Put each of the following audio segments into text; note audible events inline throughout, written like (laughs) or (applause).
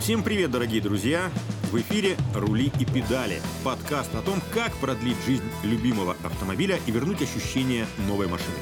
Всем привет, дорогие друзья! В эфире «Рули и педали» – подкаст о том, как продлить жизнь любимого автомобиля и вернуть ощущение новой машины.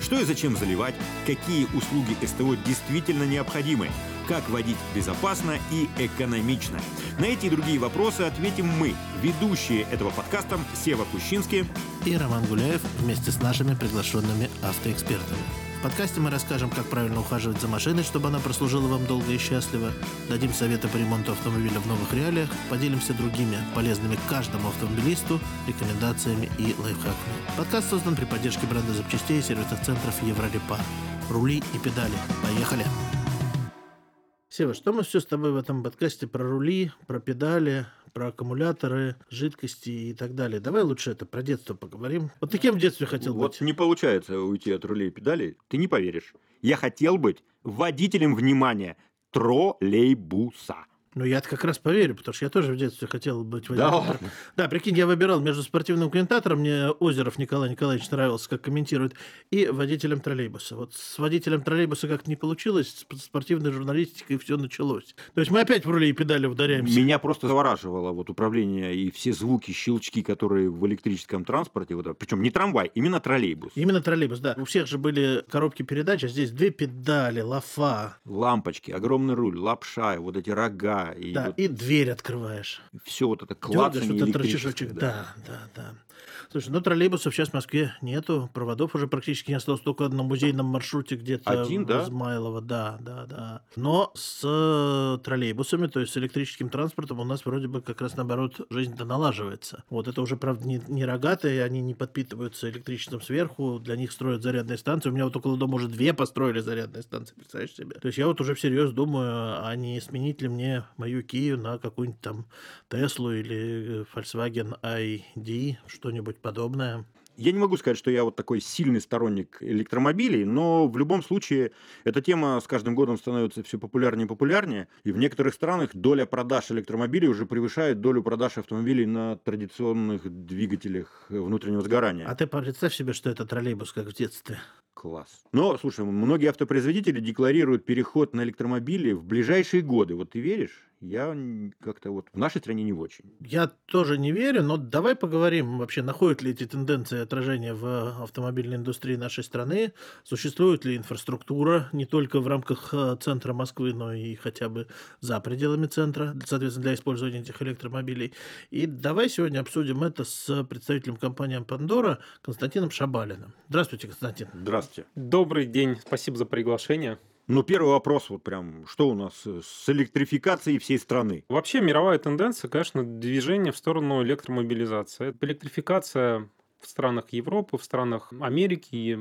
Что и зачем заливать, какие услуги СТО действительно необходимы, как водить безопасно и экономично. На эти и другие вопросы ответим мы, ведущие этого подкаста Сева Кущинский и Роман Гуляев вместе с нашими приглашенными автоэкспертами. Подкасте мы расскажем, как правильно ухаживать за машиной, чтобы она прослужила вам долго и счастливо, дадим советы по ремонту автомобиля в новых реалиях, поделимся другими полезными каждому автомобилисту рекомендациями и лайфхаками. Подкаст создан при поддержке бренда запчастей и сервисных центров Еврорепар. Рули и педали. Поехали! Сева, что мы все с тобой в этом подкасте про рули, про педали, про аккумуляторы, жидкости и так далее. Давай лучше это про детство поговорим. Вот ты кем в детстве хотел вот быть? не получается уйти от рулей и педалей. Ты не поверишь. Я хотел быть водителем, внимания, троллейбуса. Ну, я как раз поверю, потому что я тоже в детстве хотел быть Да водителем. ладно? Да, прикинь, я выбирал между спортивным комментатором, мне Озеров Николай Николаевич нравился, как комментирует, и водителем троллейбуса. Вот с водителем троллейбуса как-то не получилось, с спортивной журналистикой все началось. То есть мы опять в рули и педали ударяемся. Меня просто завораживало вот управление и все звуки, щелчки, которые в электрическом транспорте, вот, причем не трамвай, именно троллейбус. Именно троллейбус, да. У всех же были коробки передач, а здесь две педали, лафа. Лампочки, огромный руль, лапша, вот эти рога, и Да, вот и дверь открываешь. все вот это Дергаешь, клацанье вот рычажочек. да. Да, да, да. Слушай, ну троллейбусов сейчас в Москве нету, проводов уже практически не осталось, только на музейном маршруте где-то Один, да? Измайлово, да, да, да. Но с э, троллейбусами, то есть с электрическим транспортом у нас вроде бы как раз наоборот жизнь-то налаживается. Вот это уже, правда, не, не рогатые, они не подпитываются электричеством сверху, для них строят зарядные станции. У меня вот около дома уже две построили зарядные станции, представляешь себе? То есть я вот уже всерьез думаю, а не сменить ли мне мою Кию на какую-нибудь там Теслу или э, Volkswagen ID, что-нибудь подобное. Я не могу сказать, что я вот такой сильный сторонник электромобилей, но в любом случае эта тема с каждым годом становится все популярнее и популярнее. И в некоторых странах доля продаж электромобилей уже превышает долю продаж автомобилей на традиционных двигателях внутреннего сгорания. А ты представь себе, что это троллейбус, как в детстве. Класс. Но, слушай, многие автопроизводители декларируют переход на электромобили в ближайшие годы. Вот ты веришь? Я как-то вот в нашей стране не очень. Я тоже не верю, но давай поговорим вообще, находят ли эти тенденции отражения в автомобильной индустрии нашей страны, существует ли инфраструктура не только в рамках э, центра Москвы, но и хотя бы за пределами центра, соответственно, для использования этих электромобилей. И давай сегодня обсудим это с представителем компании Пандора Константином Шабалиным. Здравствуйте, Константин. Здравствуйте. Добрый день, спасибо за приглашение. Ну, первый вопрос вот прям, что у нас э, с электрификацией всей страны? Вообще мировая тенденция, конечно, движение в сторону электромобилизации. Электрификация в странах Европы, в странах Америки и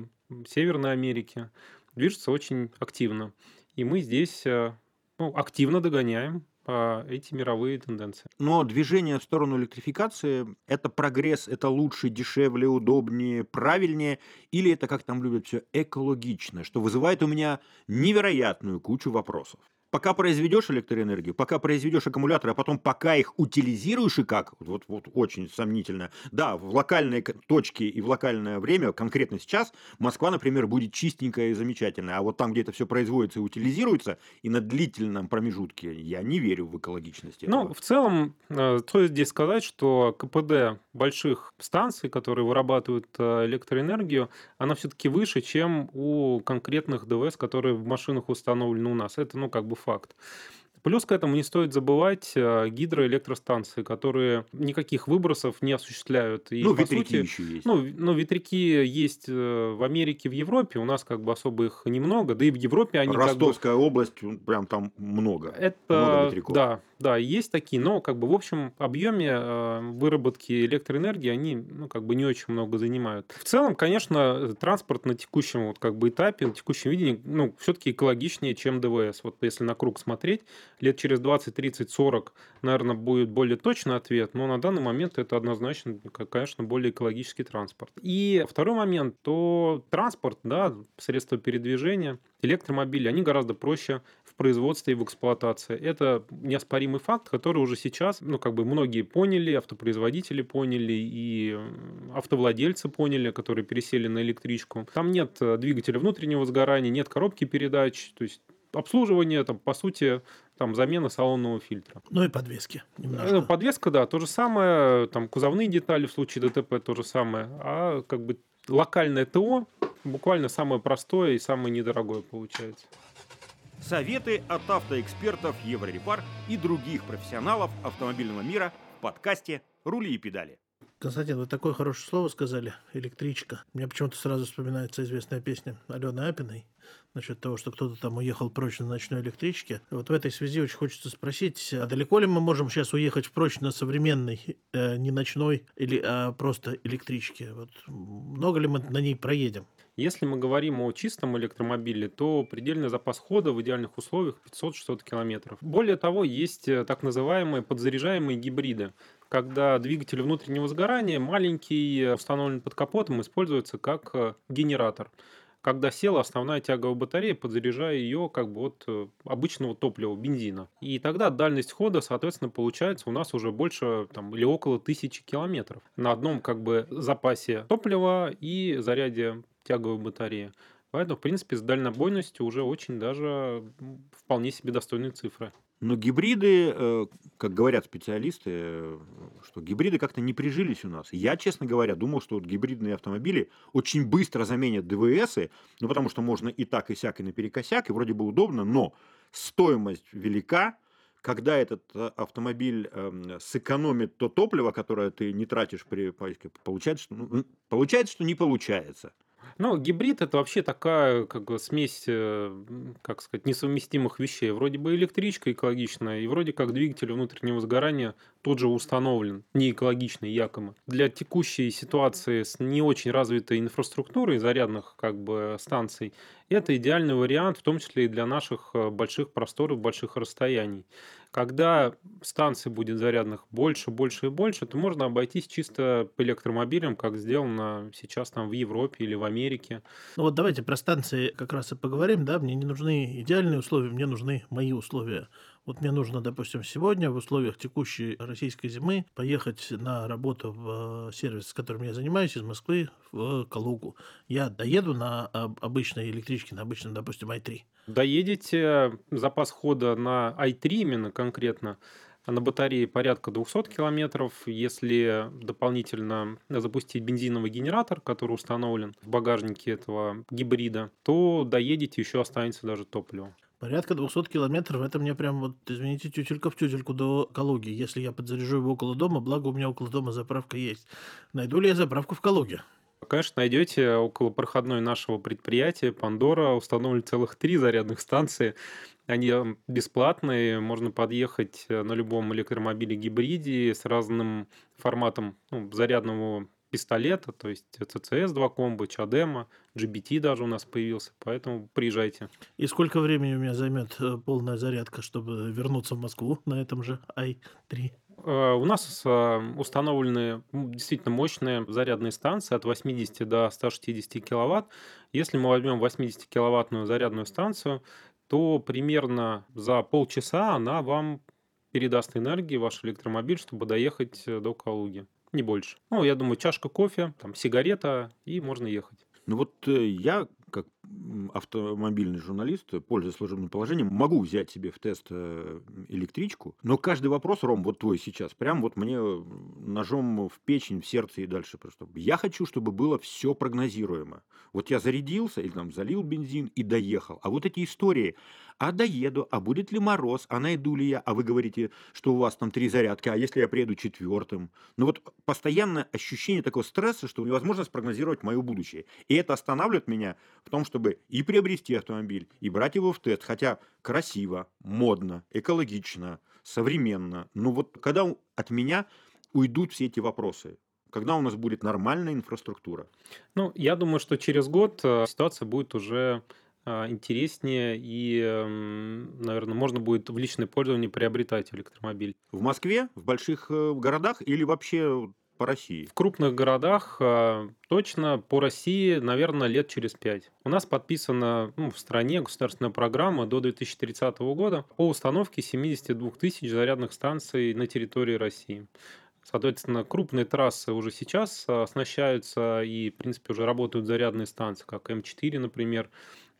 Северной Америки движется очень активно. И мы здесь э, ну, активно догоняем эти мировые тенденции. Но движение в сторону электрификации – это прогресс, это лучше, дешевле, удобнее, правильнее, или это, как там любят все, экологично, что вызывает у меня невероятную кучу вопросов. Пока произведешь электроэнергию, пока произведешь аккумуляторы, а потом пока их утилизируешь и как, вот, вот очень сомнительно. Да, в локальной к- точке и в локальное время, конкретно сейчас, Москва, например, будет чистенькая и замечательная, а вот там, где это все производится и утилизируется, и на длительном промежутке, я не верю в экологичность этого. Ну, в целом, э, стоит здесь сказать, что КПД больших станций, которые вырабатывают э, электроэнергию, она все-таки выше, чем у конкретных ДВС, которые в машинах установлены у нас. Это, ну, как бы факт. Плюс к этому не стоит забывать э, гидроэлектростанции, которые никаких выбросов не осуществляют. И, ну, ветряки сути, еще есть. ну, ну, ветряки есть э, в Америке, в Европе, у нас как бы особо их немного, да и в Европе они как бы... Ростовская область, прям там много. Много Это, ветряков. да, да, есть такие, но как бы в общем объеме э, выработки электроэнергии они, ну, как бы не очень много занимают. В целом, конечно, транспорт на текущем вот как бы этапе, на текущем видении, ну, все-таки экологичнее, чем ДВС. Вот если на круг смотреть, лет через 20, 30, 40, наверное, будет более точный ответ, но на данный момент это однозначно, конечно, более экологический транспорт. И второй момент, то транспорт, да, средства передвижения, электромобили, они гораздо проще в производстве и в эксплуатации. Это неоспоримый факт, который уже сейчас, ну, как бы многие поняли, автопроизводители поняли и автовладельцы поняли, которые пересели на электричку. Там нет э, двигателя внутреннего сгорания, нет коробки передач, то есть обслуживание, там, по сути, там, замена салонного фильтра. Ну и подвески Э, немножко. Подвеска, да, то же самое, там, кузовные детали в случае ДТП то же самое, а как бы локальное ТО буквально самое простое и самое недорогое получается. Советы от автоэкспертов Еврорепар и других профессионалов автомобильного мира в подкасте «Рули и педали». Константин, вы такое хорошее слово сказали, электричка. Мне почему-то сразу вспоминается известная песня Алены Апиной насчет того, что кто-то там уехал прочь на ночной электричке. Вот в этой связи очень хочется спросить, а далеко ли мы можем сейчас уехать прочь на современной, э, не ночной, или а просто электричке? Вот много ли мы на ней проедем? Если мы говорим о чистом электромобиле, то предельный запас хода в идеальных условиях 500-600 километров. Более того, есть э, так называемые подзаряжаемые гибриды, когда двигатель внутреннего сгорания маленький, э, установлен под капотом, используется как э, генератор. Когда села основная тяговая батарея, подзаряжая ее как бы от э, обычного топлива, бензина. И тогда дальность хода, соответственно, получается у нас уже больше там, или около тысячи километров на одном как бы запасе топлива и заряде тяговой батареи. Поэтому, в принципе, с дальнобойностью уже очень даже вполне себе достойные цифры. Но гибриды, как говорят специалисты, э, что гибриды как-то не прижились у нас. Я, честно говоря, думал, что вот гибридные автомобили очень быстро заменят ДВСы, ну потому что можно и так, и сяк, и наперекосяк, и вроде бы удобно, но стоимость велика, когда этот э, автомобиль эм, сэкономит то топливо, которое ты не тратишь при поиске, получается, что, ну, получается, что не получается. Ну, гибрид это вообще такая как бы смесь, э, как сказать, несовместимых вещей. Вроде бы электричка экологичная, и вроде как двигатель внутреннего сгорания тот же установлен, не экологичный якобы. Для текущей ситуации с не очень развитой инфраструктурой зарядных как бы станций, это идеальный вариант, в том числе и для наших э, больших просторов, больших расстояний. Когда станций будет зарядных больше, больше и больше, то можно обойтись чисто по электромобилям, как сделано сейчас там в Европе или в Америке. Ну вот давайте про станции как раз и поговорим, да, мне не нужны идеальные условия, мне нужны мои условия. Вот мне нужно, допустим, сегодня в условиях текущей российской зимы поехать на работу в э, сервис, которым я занимаюсь, из Москвы в Калугу. Я доеду на об- обычной электричке, на обычном, допустим, i3. Доедете, запас хода на i3 именно конкретно, на батарее порядка 200 километров. Если дополнительно запустить бензиновый генератор, который установлен в багажнике этого гибрида, то доедете, еще останется даже топливо. Порядка 200 километров, это мне прям вот, извините, тютелька в тютельку до Калуги. Если я подзаряжу его около дома, благо у меня около дома заправка есть. Найду ли я заправку в Калуге? Конечно, найдете около проходной нашего предприятия Пандора установлены целых три зарядных станции. Они бесплатные, можно подъехать э, на любом электромобиле гибриде с разным форматом ну, зарядного пистолета, то есть CCS 2 комбо, Чадема, GBT даже у нас появился, поэтому приезжайте. И сколько времени у меня займет э, полная зарядка, чтобы вернуться в Москву на этом же i3? Э, У нас э, установлены действительно мощные зарядные станции от 80 до 160 киловатт. Если мы возьмем 80-киловаттную зарядную станцию, то примерно за полчаса она вам передаст энергии ваш электромобиль, чтобы доехать до Калуги. Не больше. Ну, я думаю, чашка кофе, там, сигарета, и можно ехать. Ну вот э, я, как автомобильный журналист, э, пользуясь служебным положением, могу взять себе в тест э, электричку, но каждый вопрос, Ром, вот твой сейчас, прям вот мне ножом в печень, в сердце и дальше просто. Я хочу, чтобы было все прогнозируемо. Вот я зарядился или там залил бензин и доехал. А вот эти истории, а доеду, а будет ли мороз, а найду ли я, а вы говорите, что у вас там три зарядки, а если я приеду четвертым? Ну вот постоянное ощущение такого стресса, что невозможно спрогнозировать мое будущее. И это останавливает меня в том, чтобы и приобрести автомобиль, и брать его в тест, хотя красиво, модно, экологично, современно. Но вот когда от меня уйдут все эти вопросы, когда у нас будет нормальная инфраструктура. Ну, я думаю, что через год э, ситуация будет уже а, интереснее и, наверное, можно будет в личное пользование приобретать электромобиль. В Москве, в больших э, городах или вообще по России? В крупных городах а, точно по России, наверное, лет через пять. У нас подписана ну, в стране государственная программа до 2030 года по установке 72 тысяч зарядных станций на территории России. Соответственно, крупные трассы уже сейчас а, оснащаются и, в принципе, уже работают зарядные станции, как М4, например,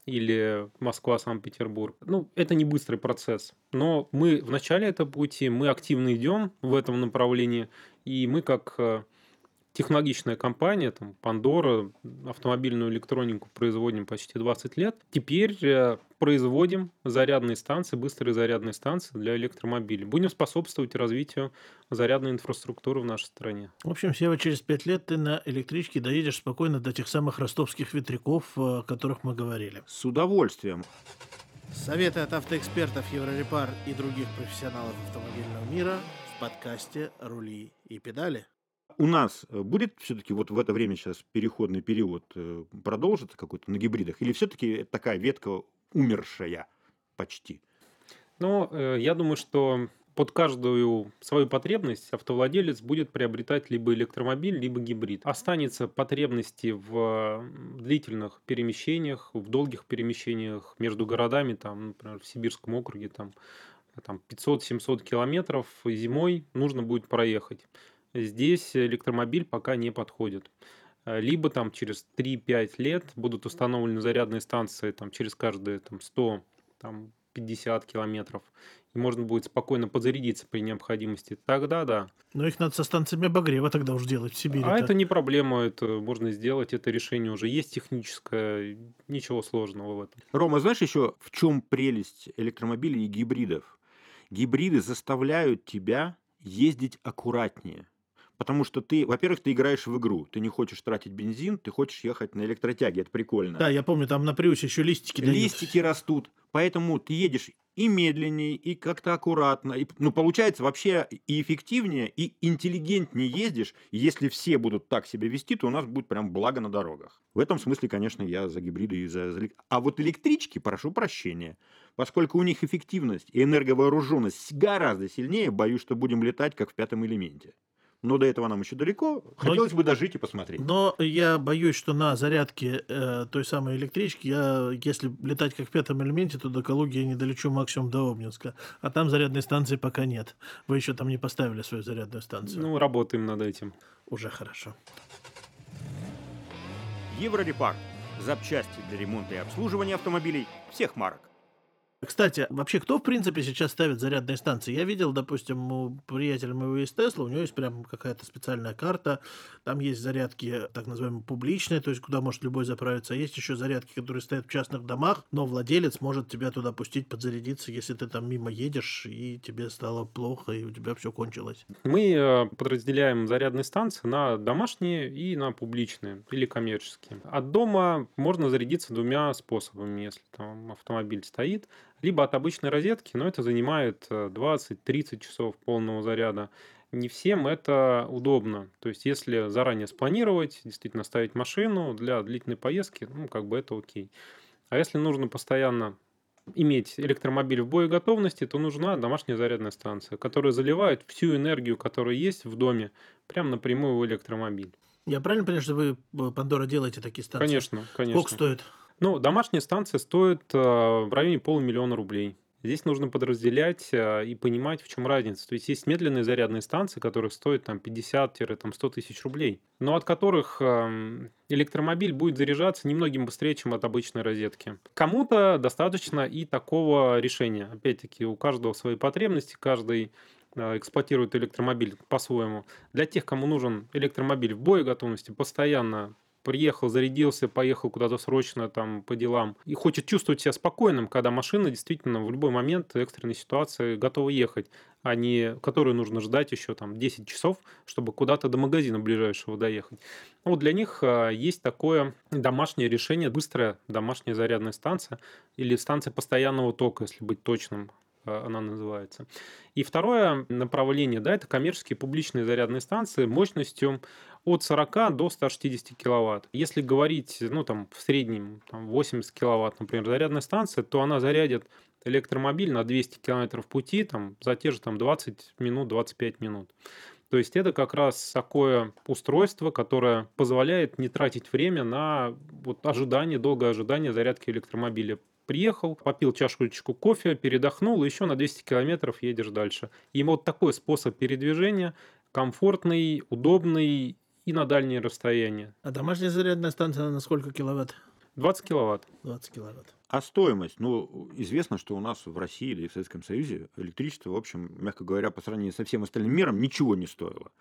или Москва-Санкт-Петербург. Ну, это не быстрый процесс. Но мы в начале этого пути, мы активно идем в этом направлении, и мы как э, технологичная компания, там, Pandora, автомобильную электронику производим почти 20 лет. Теперь э, производим зарядные станции, быстрые зарядные станции для электромобилей. Будем способствовать развитию зарядной инфраструктуры в нашей стране. В общем, Сева, через пять лет ты на электричке доедешь спокойно до тех самых ростовских ветряков, о которых мы говорили. С удовольствием. Советы от автоэкспертов Еврорепар и других профессионалов автомобильного мира в подкасте «Рули и педали». У нас э, будет все-таки вот в это время сейчас переходный период э, продолжится какой-то на гибридах? Или все-таки такая ветка умершая почти? Ну, э, я думаю, что под каждую свою потребность автовладелец будет приобретать либо электромобиль, либо гибрид. Останется потребности в длительных перемещениях, в долгих перемещениях между городами, там, например, в Сибирском округе, там, там 500-700 километров зимой нужно будет проехать. Здесь электромобиль пока не подходит. Э, либо там через 3-5 лет будут установлены зарядные станции там, через каждые там, 100 там, 50 километров, и можно будет спокойно подзарядиться при необходимости, тогда да. Но их надо со станциями обогрева тогда уже делать в Сибири. А это не проблема, это можно сделать, это решение уже есть техническое, ничего сложного в этом. Рома, знаешь еще в чем прелесть электромобилей и гибридов? Гибриды заставляют тебя ездить аккуратнее. Потому что ты, во-первых, ты играешь в игру, ты не хочешь тратить бензин, ты хочешь ехать на электротяге, это прикольно. Да, я помню, там на Приусе еще листики дают. Листики растут, поэтому ты едешь и медленнее, и как-то аккуратно. И, ну, получается, вообще и эффективнее, и интеллигентнее ездишь. И если все будут так себя вести, то у нас будет прям благо на дорогах. В этом смысле, конечно, я за гибриды и за... А вот электрички, прошу прощения, поскольку у них эффективность и энерговооруженность гораздо сильнее, боюсь, что будем летать, как в пятом элементе но до этого нам еще далеко. Хотелось но, бы дожить и посмотреть. Но я боюсь, что на зарядке э, той самой электрички, я, если летать как в пятом элементе, то до Калуги я не долечу максимум до Обнинска. А там зарядной станции пока нет. Вы еще там не поставили свою зарядную станцию. Ну, работаем над этим. Уже хорошо. Еврорепар. Запчасти для ремонта и обслуживания автомобилей всех марок. Кстати, вообще, кто, в принципе, сейчас ставит зарядные станции? Я видел, допустим, у приятеля моего из Тесла, у него есть прям какая-то специальная карта, там есть зарядки, так называемые, публичные, то есть куда может любой заправиться, а есть еще зарядки, которые стоят в частных домах, но владелец может тебя туда пустить подзарядиться, если ты там мимо едешь, и тебе стало плохо, и у тебя все кончилось. Мы э, подразделяем зарядные станции на домашние и на публичные или коммерческие. От дома можно зарядиться двумя способами, если там автомобиль стоит либо от обычной розетки, но это занимает 20-30 э, часов полного заряда. Не всем это удобно. То есть, если заранее спланировать, действительно ставить машину для длительной поездки, ну, как бы это окей. А если нужно постоянно иметь электромобиль в боеготовности, то нужна домашняя зарядная станция, которая заливает всю энергию, которая есть в доме, прямо напрямую в электромобиль. Я правильно понимаю, что вы, Пандора, делаете такие станции? Конечно, конечно. Сколько стоит? Ну, домашняя станция стоит э, в районе полумиллиона рублей. Здесь нужно подразделять э, и понимать, в чем разница. То есть есть медленные зарядные станции, которые стоят там 50-100 тысяч рублей, но от которых эм, электромобиль будет заряжаться немногим быстрее, чем от обычной розетки. Кому-то достаточно и такого решения. Опять-таки, у каждого свои потребности, каждый э, эксплуатирует электромобиль по-своему. Для тех, кому нужен электромобиль в боеготовности, постоянно приехал, зарядился, поехал куда-то срочно там по делам и хочет чувствовать себя спокойным, когда машина действительно в любой момент экстренной ситуации готова ехать, а не которую нужно ждать еще там 10 часов, чтобы куда-то до магазина ближайшего доехать. Вот для них а, есть такое домашнее решение, быстрая домашняя зарядная станция или станция постоянного тока, если быть точным она называется. И второе направление, да, это коммерческие публичные зарядные станции мощностью от 40 до 160 киловатт. Если говорить, ну, там, в среднем там, 80 киловатт, например, зарядная станция, то она зарядит электромобиль на 200 километров пути там, за те же там, 20 минут, 25 минут. То есть это как раз такое устройство, которое позволяет не тратить время на вот ожидание, долгое ожидание зарядки электромобиля. Приехал, попил чашечку кофе, передохнул, и еще на 200 километров едешь дальше. И вот такой способ передвижения комфортный, удобный и на дальние расстояния. А домашняя зарядная станция на сколько киловатт? 20 киловатт. 20 киловатт. А стоимость? Ну, известно, что у нас в России или в Советском Союзе электричество, в общем, мягко говоря, по сравнению со всем остальным миром, ничего не стоило.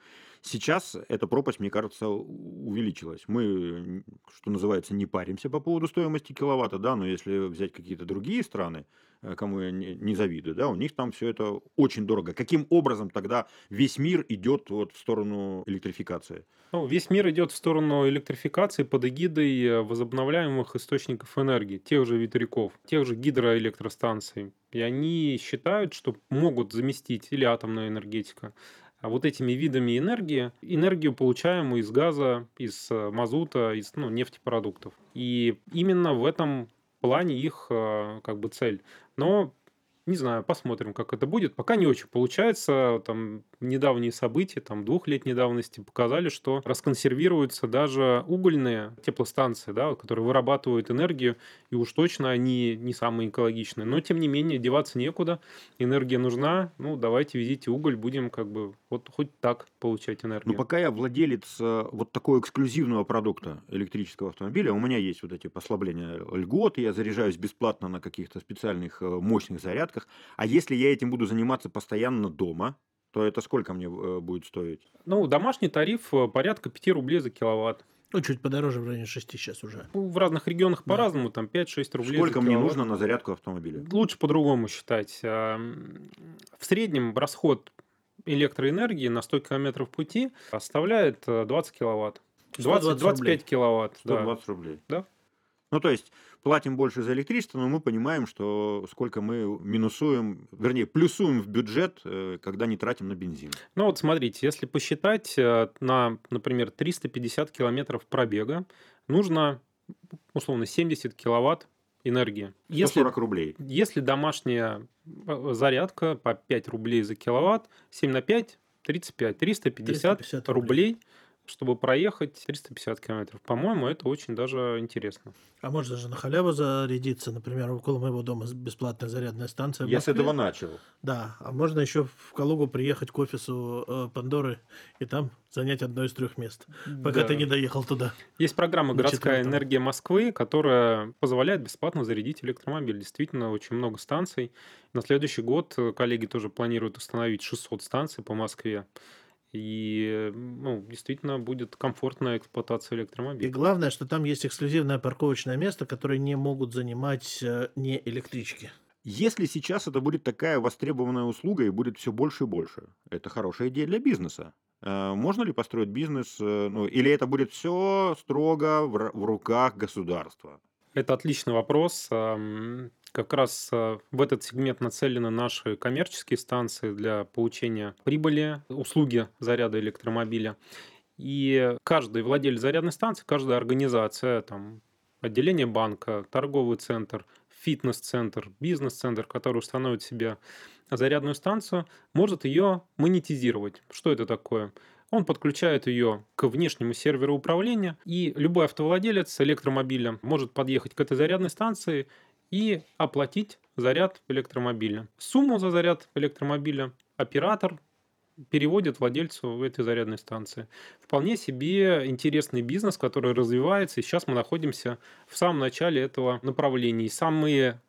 Сейчас эта пропасть, мне кажется, увеличилась. Мы, что называется, не паримся по поводу стоимости киловатта, да, но если взять какие-то другие страны, кому я не завидую, да, у них там все это очень дорого. Каким образом тогда весь мир идет вот в сторону электрификации? Ну, весь мир идет в сторону электрификации под эгидой э, возобновляемых источников энергии, тех же ветряков, тех же гидроэлектростанций. И они считают, что могут заместить или атомная энергетика а вот этими видами энергии, энергию, получаемую из газа, из э, мазута, из ну, нефтепродуктов. И именно в этом плане их э, как бы цель. Но не знаю, посмотрим, как это будет. Пока не очень получается. Там недавние события, там двухлетней давности показали, что расконсервируются даже угольные теплостанции, да, которые вырабатывают энергию, и уж точно они не самые экологичные. Но, тем не менее, деваться некуда. Энергия нужна. Ну, давайте везите уголь, будем как бы вот хоть так получать энергию. Ну, пока я владелец э, вот такого эксклюзивного продукта электрического автомобиля, у меня есть вот эти послабления льгот, я заряжаюсь бесплатно на каких-то специальных э, мощных зарядках, порядках. А если я этим буду заниматься постоянно дома, то это сколько мне э, будет стоить? Ну, домашний тариф э, порядка 5 рублей за киловатт. Ну, чуть подороже, в районе 6 сейчас уже. Ну, в разных регионах да. по-разному, там 5-6 рублей. Сколько мне нужно на зарядку автомобиля? Лучше по-другому считать. А, в среднем расход электроэнергии на 100 километров пути составляет 20 э, киловатт. 20, 25 рублей. киловатт. 120 да. рублей. Да. Ну, то есть платим больше за электричество, но мы понимаем, что сколько мы минусуем, вернее, плюсуем в бюджет, э, когда не тратим на бензин. Ну вот смотрите, если посчитать э, на, например, 350 километров пробега, нужно условно 70 киловатт энергии. 140 если, рублей. Если домашняя э, зарядка по 5 рублей за киловатт, 7 на 5 35, 350, 350 рублей. рублей чтобы проехать 350 километров. По-моему, это очень даже интересно. А можно же на халяву зарядиться, например, около моего дома бесплатная зарядная станция. Я с этого начал. Да, а можно еще в Калугу приехать к офису э, Пандоры и там занять одно из трех мест, пока да. ты не доехал туда. Есть программа «Городская энергия Москвы», которая позволяет бесплатно зарядить электромобиль. Действительно, очень много станций. На следующий год коллеги тоже планируют установить 600 станций по Москве. И ну, действительно будет комфортная эксплуатация электромобиля. И главное, что там есть эксклюзивное парковочное место, которое не могут занимать э, не электрички. Если сейчас это будет такая востребованная услуга и будет все больше и больше, это хорошая идея для бизнеса. Э, можно ли построить бизнес, э, ну, или это будет все строго в, в руках государства? Это отличный вопрос. Как раз э, в этот сегмент нацелены наши коммерческие станции для получения прибыли, услуги заряда электромобиля. И каждый владелец зарядной станции, каждая организация, там, отделение банка, торговый центр, фитнес-центр, бизнес-центр, который установит себе зарядную станцию, может ее монетизировать. Что это такое? Он подключает ее к внешнему серверу управления, и любой автовладелец электромобиля может подъехать к этой зарядной станции и оплатить заряд электромобиля. Сумму за заряд электромобиля оператор переводит владельцу этой зарядной станции. Вполне себе интересный бизнес, который развивается, и сейчас мы находимся в самом начале этого направления. И самые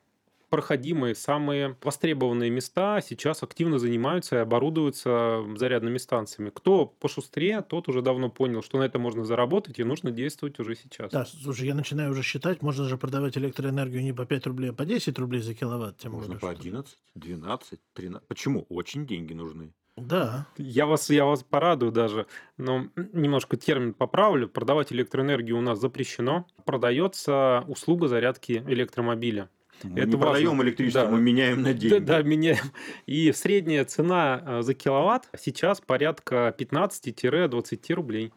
проходимые, самые востребованные места сейчас активно занимаются и оборудуются зарядными станциями. Кто пошустрее, тот уже давно понял, что на это можно заработать и нужно действовать уже сейчас. Да, слушай, я начинаю уже считать, можно же продавать электроэнергию не по 5 рублей, а по 10 рублей за киловатт. Тем можно по 11, 12, 13. Почему? Очень деньги нужны. Да. Я вас, я вас порадую даже, но немножко термин поправлю. Продавать электроэнергию у нас запрещено. Продается услуга зарядки электромобиля. Мы это не важно. продаем электричество, да. мы меняем на деньги. Да, да, меняем. И средняя цена э, за киловатт сейчас порядка 15-20 рублей.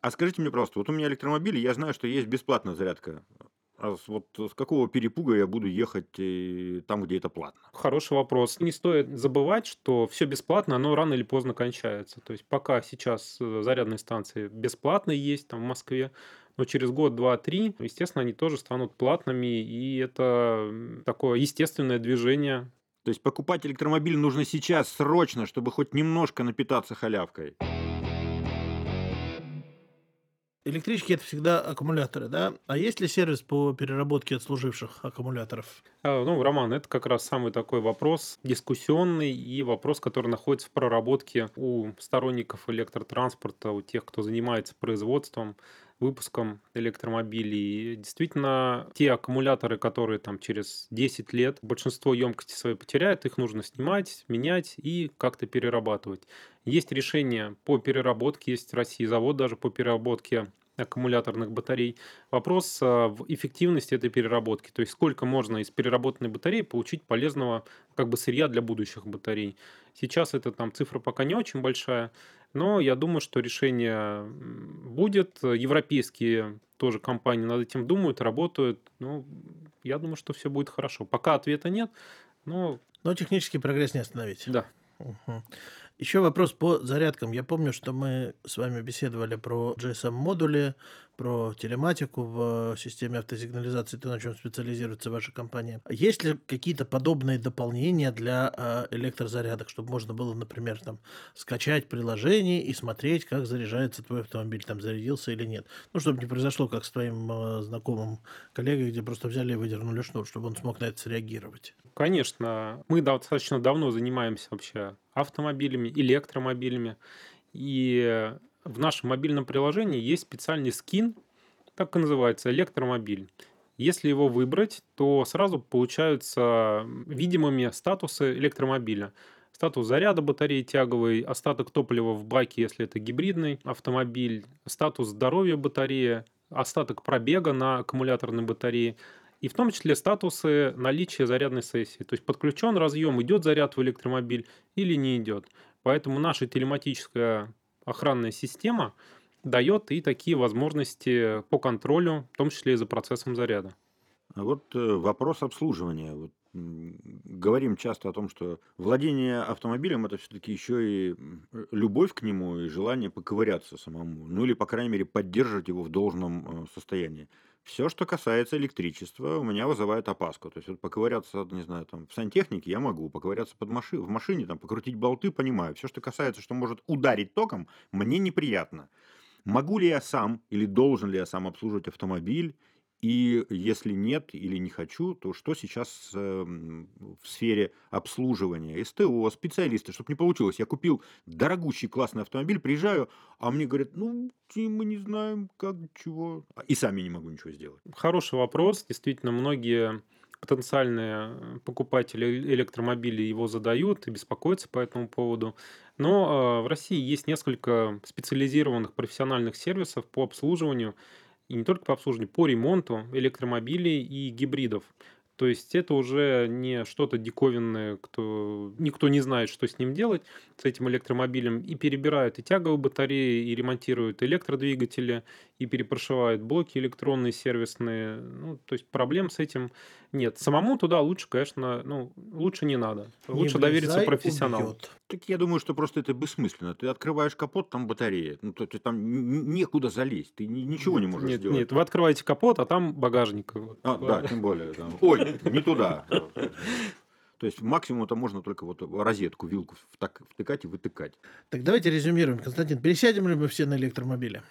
А скажите мне просто, вот у меня электромобиль, я знаю, что есть бесплатная зарядка. А вот с какого перепуга я буду ехать э, там, где это платно? Хороший вопрос. Не стоит забывать, что все бесплатно, оно рано или поздно кончается. То есть пока сейчас э, зарядные станции бесплатные есть там в Москве, но через год, два, три, естественно, они тоже станут платными, и это такое естественное движение. То есть покупать электромобиль нужно сейчас, срочно, чтобы хоть немножко напитаться халявкой. Электрички это всегда аккумуляторы, да? А есть ли сервис по переработке отслуживших аккумуляторов? А, Ну, Роман, это как раз самый такой вопрос дискуссионный и вопрос, который находится в проработке у сторонников электротранспорта, у тех, кто занимается производством, выпуском электромобилей. И действительно, те аккумуляторы, которые там через 10 лет большинство емкости своей потеряют, их нужно снимать, менять и как-то перерабатывать. Есть решения по переработке, есть в России завод даже по переработке аккумуляторных батарей. Вопрос а, в эффективности этой переработки, то есть сколько можно из переработанной батареи получить полезного как бы сырья для будущих батарей. Сейчас эта там цифра пока не очень большая, но я думаю, что решение будет. Европейские тоже компании над этим думают, работают. Ну, я думаю, что все будет хорошо. Пока ответа нет, но Но технический прогресс не остановить. да. Мгм. Еще вопрос по зарядкам. Я помню, что мы с вами беседовали про GSM-модули, про телематику в системе автосигнализации, то, на чем специализируется ваша компания. Есть ли какие-то подобные дополнения для а, электрозарядок, чтобы можно было, например, там, скачать приложение и смотреть, как заряжается твой автомобиль, там, зарядился или нет? Ну, чтобы не произошло, как с твоим а, знакомым коллегой, где просто взяли и выдернули шнур, чтобы он смог на это среагировать. Конечно, мы достаточно давно занимаемся вообще автомобилями, электромобилями. И в нашем мобильном приложении есть специальный скин, так и называется, электромобиль. Если его выбрать, то сразу получаются видимыми статусы электромобиля. Статус заряда батареи тяговой, остаток топлива в баке, если это гибридный автомобиль, статус здоровья батареи, остаток пробега на аккумуляторной батарее, и в том числе статусы наличия зарядной сессии. То есть подключен разъем, идет заряд в электромобиль или не идет. Поэтому наша телематическая охранная система дает и такие возможности по контролю, в том числе и за процессом заряда. А вот э, вопрос обслуживания. Вот, говорим часто о том, что владение автомобилем это все-таки еще и любовь к нему и желание поковыряться самому. Ну или, по крайней мере, поддерживать его в должном э, состоянии. Все, что касается электричества, у меня вызывает опаску. То есть вот поковыряться, не знаю, там, в сантехнике я могу, поковыряться под маши... в машине, там, покрутить болты, понимаю. Все, что касается, что может ударить током, мне неприятно. Могу ли я сам или должен ли я сам обслуживать автомобиль? И если нет или не хочу, то что сейчас эм, в сфере обслуживания? СТО, специалисты, чтобы не получилось. Я купил дорогущий классный автомобиль, приезжаю, а мне говорят, ну, мы не знаем, как, чего. А, И сами не могу ничего сделать. Хороший вопрос. Действительно, многие потенциальные э, покупатели электромобилей его задают и беспокоятся по этому поводу. Но э, в России есть несколько специализированных профессиональных сервисов по обслуживанию, и не только по обслуживанию, по ремонту электромобилей и гибридов. То есть это уже не что-то диковинное, кто, никто не знает, что с ним делать, с этим электромобилем. И перебирают и тяговые батареи, и ремонтируют электродвигатели, и перепрошивают блоки электронные, сервисные. Ну, то есть проблем с этим нет. Самому туда лучше, конечно, ну, лучше не надо. Не Лучше довериться профессионалу. убьет. Так я думаю, что просто это бессмысленно. Ты открываешь капот, там батарея. Ну, то есть там некуда залезть, ты ни- ничего не можешь Нет, сделать. нет, вы открываете капот, а там багажник. Вот. А, да, тем более. да. (laughs) Ой, не туда. То есть максимум это можно только вот розетку, вилку втыкать и вытыкать. Так давайте резюмируем. Константин, пересядем ли мы все на электромобили?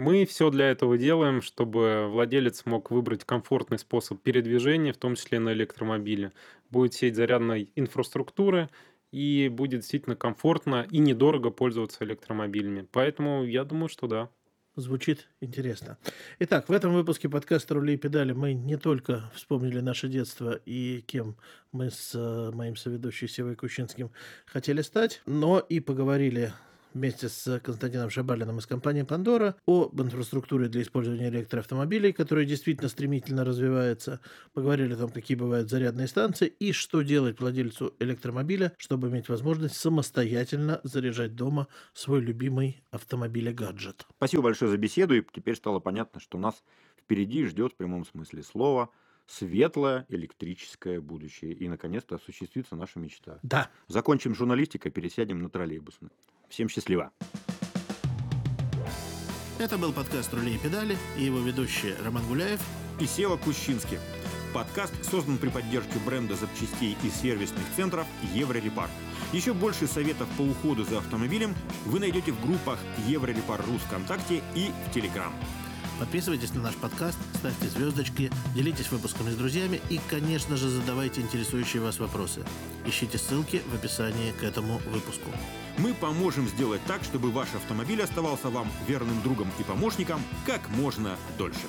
Мы все для этого делаем, чтобы владелец мог выбрать комфортный способ передвижения, в том числе на электромобиле. Будет сеть зарядной инфраструктуры, и будет действительно комфортно и недорого пользоваться электромобилями. Поэтому я думаю, что да. Звучит интересно. Итак, в этом выпуске подкаста «Рули и педали» мы не только вспомнили наше детство и кем мы с э, моим соведущим Севой Кущинским хотели стать, но и поговорили вместе с Константином Шабалиным из компании «Пандора» об инфраструктуре для использования электроавтомобилей, которая действительно стремительно развивается. Поговорили о том, какие бывают зарядные станции и что делать владельцу электромобиля, чтобы иметь возможность самостоятельно заряжать дома свой любимый автомобиль-гаджет. Спасибо большое за беседу, и теперь стало понятно, что нас впереди ждет в прямом смысле слова светлое электрическое будущее. И, наконец-то, осуществится наша мечта. Да. Закончим журналистикой, пересядем на троллейбусный. Всем счастливо. Это был подкаст «Рули и педали» и его ведущие Роман Гуляев. И Сева Кущинский. подкаст создан при поддержке бренда запчастей и сервисных центров Еврорепар. Еще больше советов по уходу за автомобилем вы найдете в группах Еврорепар.ру ВКонтакте и в Телеграм. Подписывайтесь на наш подкаст, ставьте звездочки, делитесь выпусками с друзьями и, конечно же, задавайте интересующие вас вопросы. Ищите ссылки в описании к этому выпуску. Мы поможем сделать так, чтобы ваш автомобиль оставался вам верным другом и помощником как можно дольше.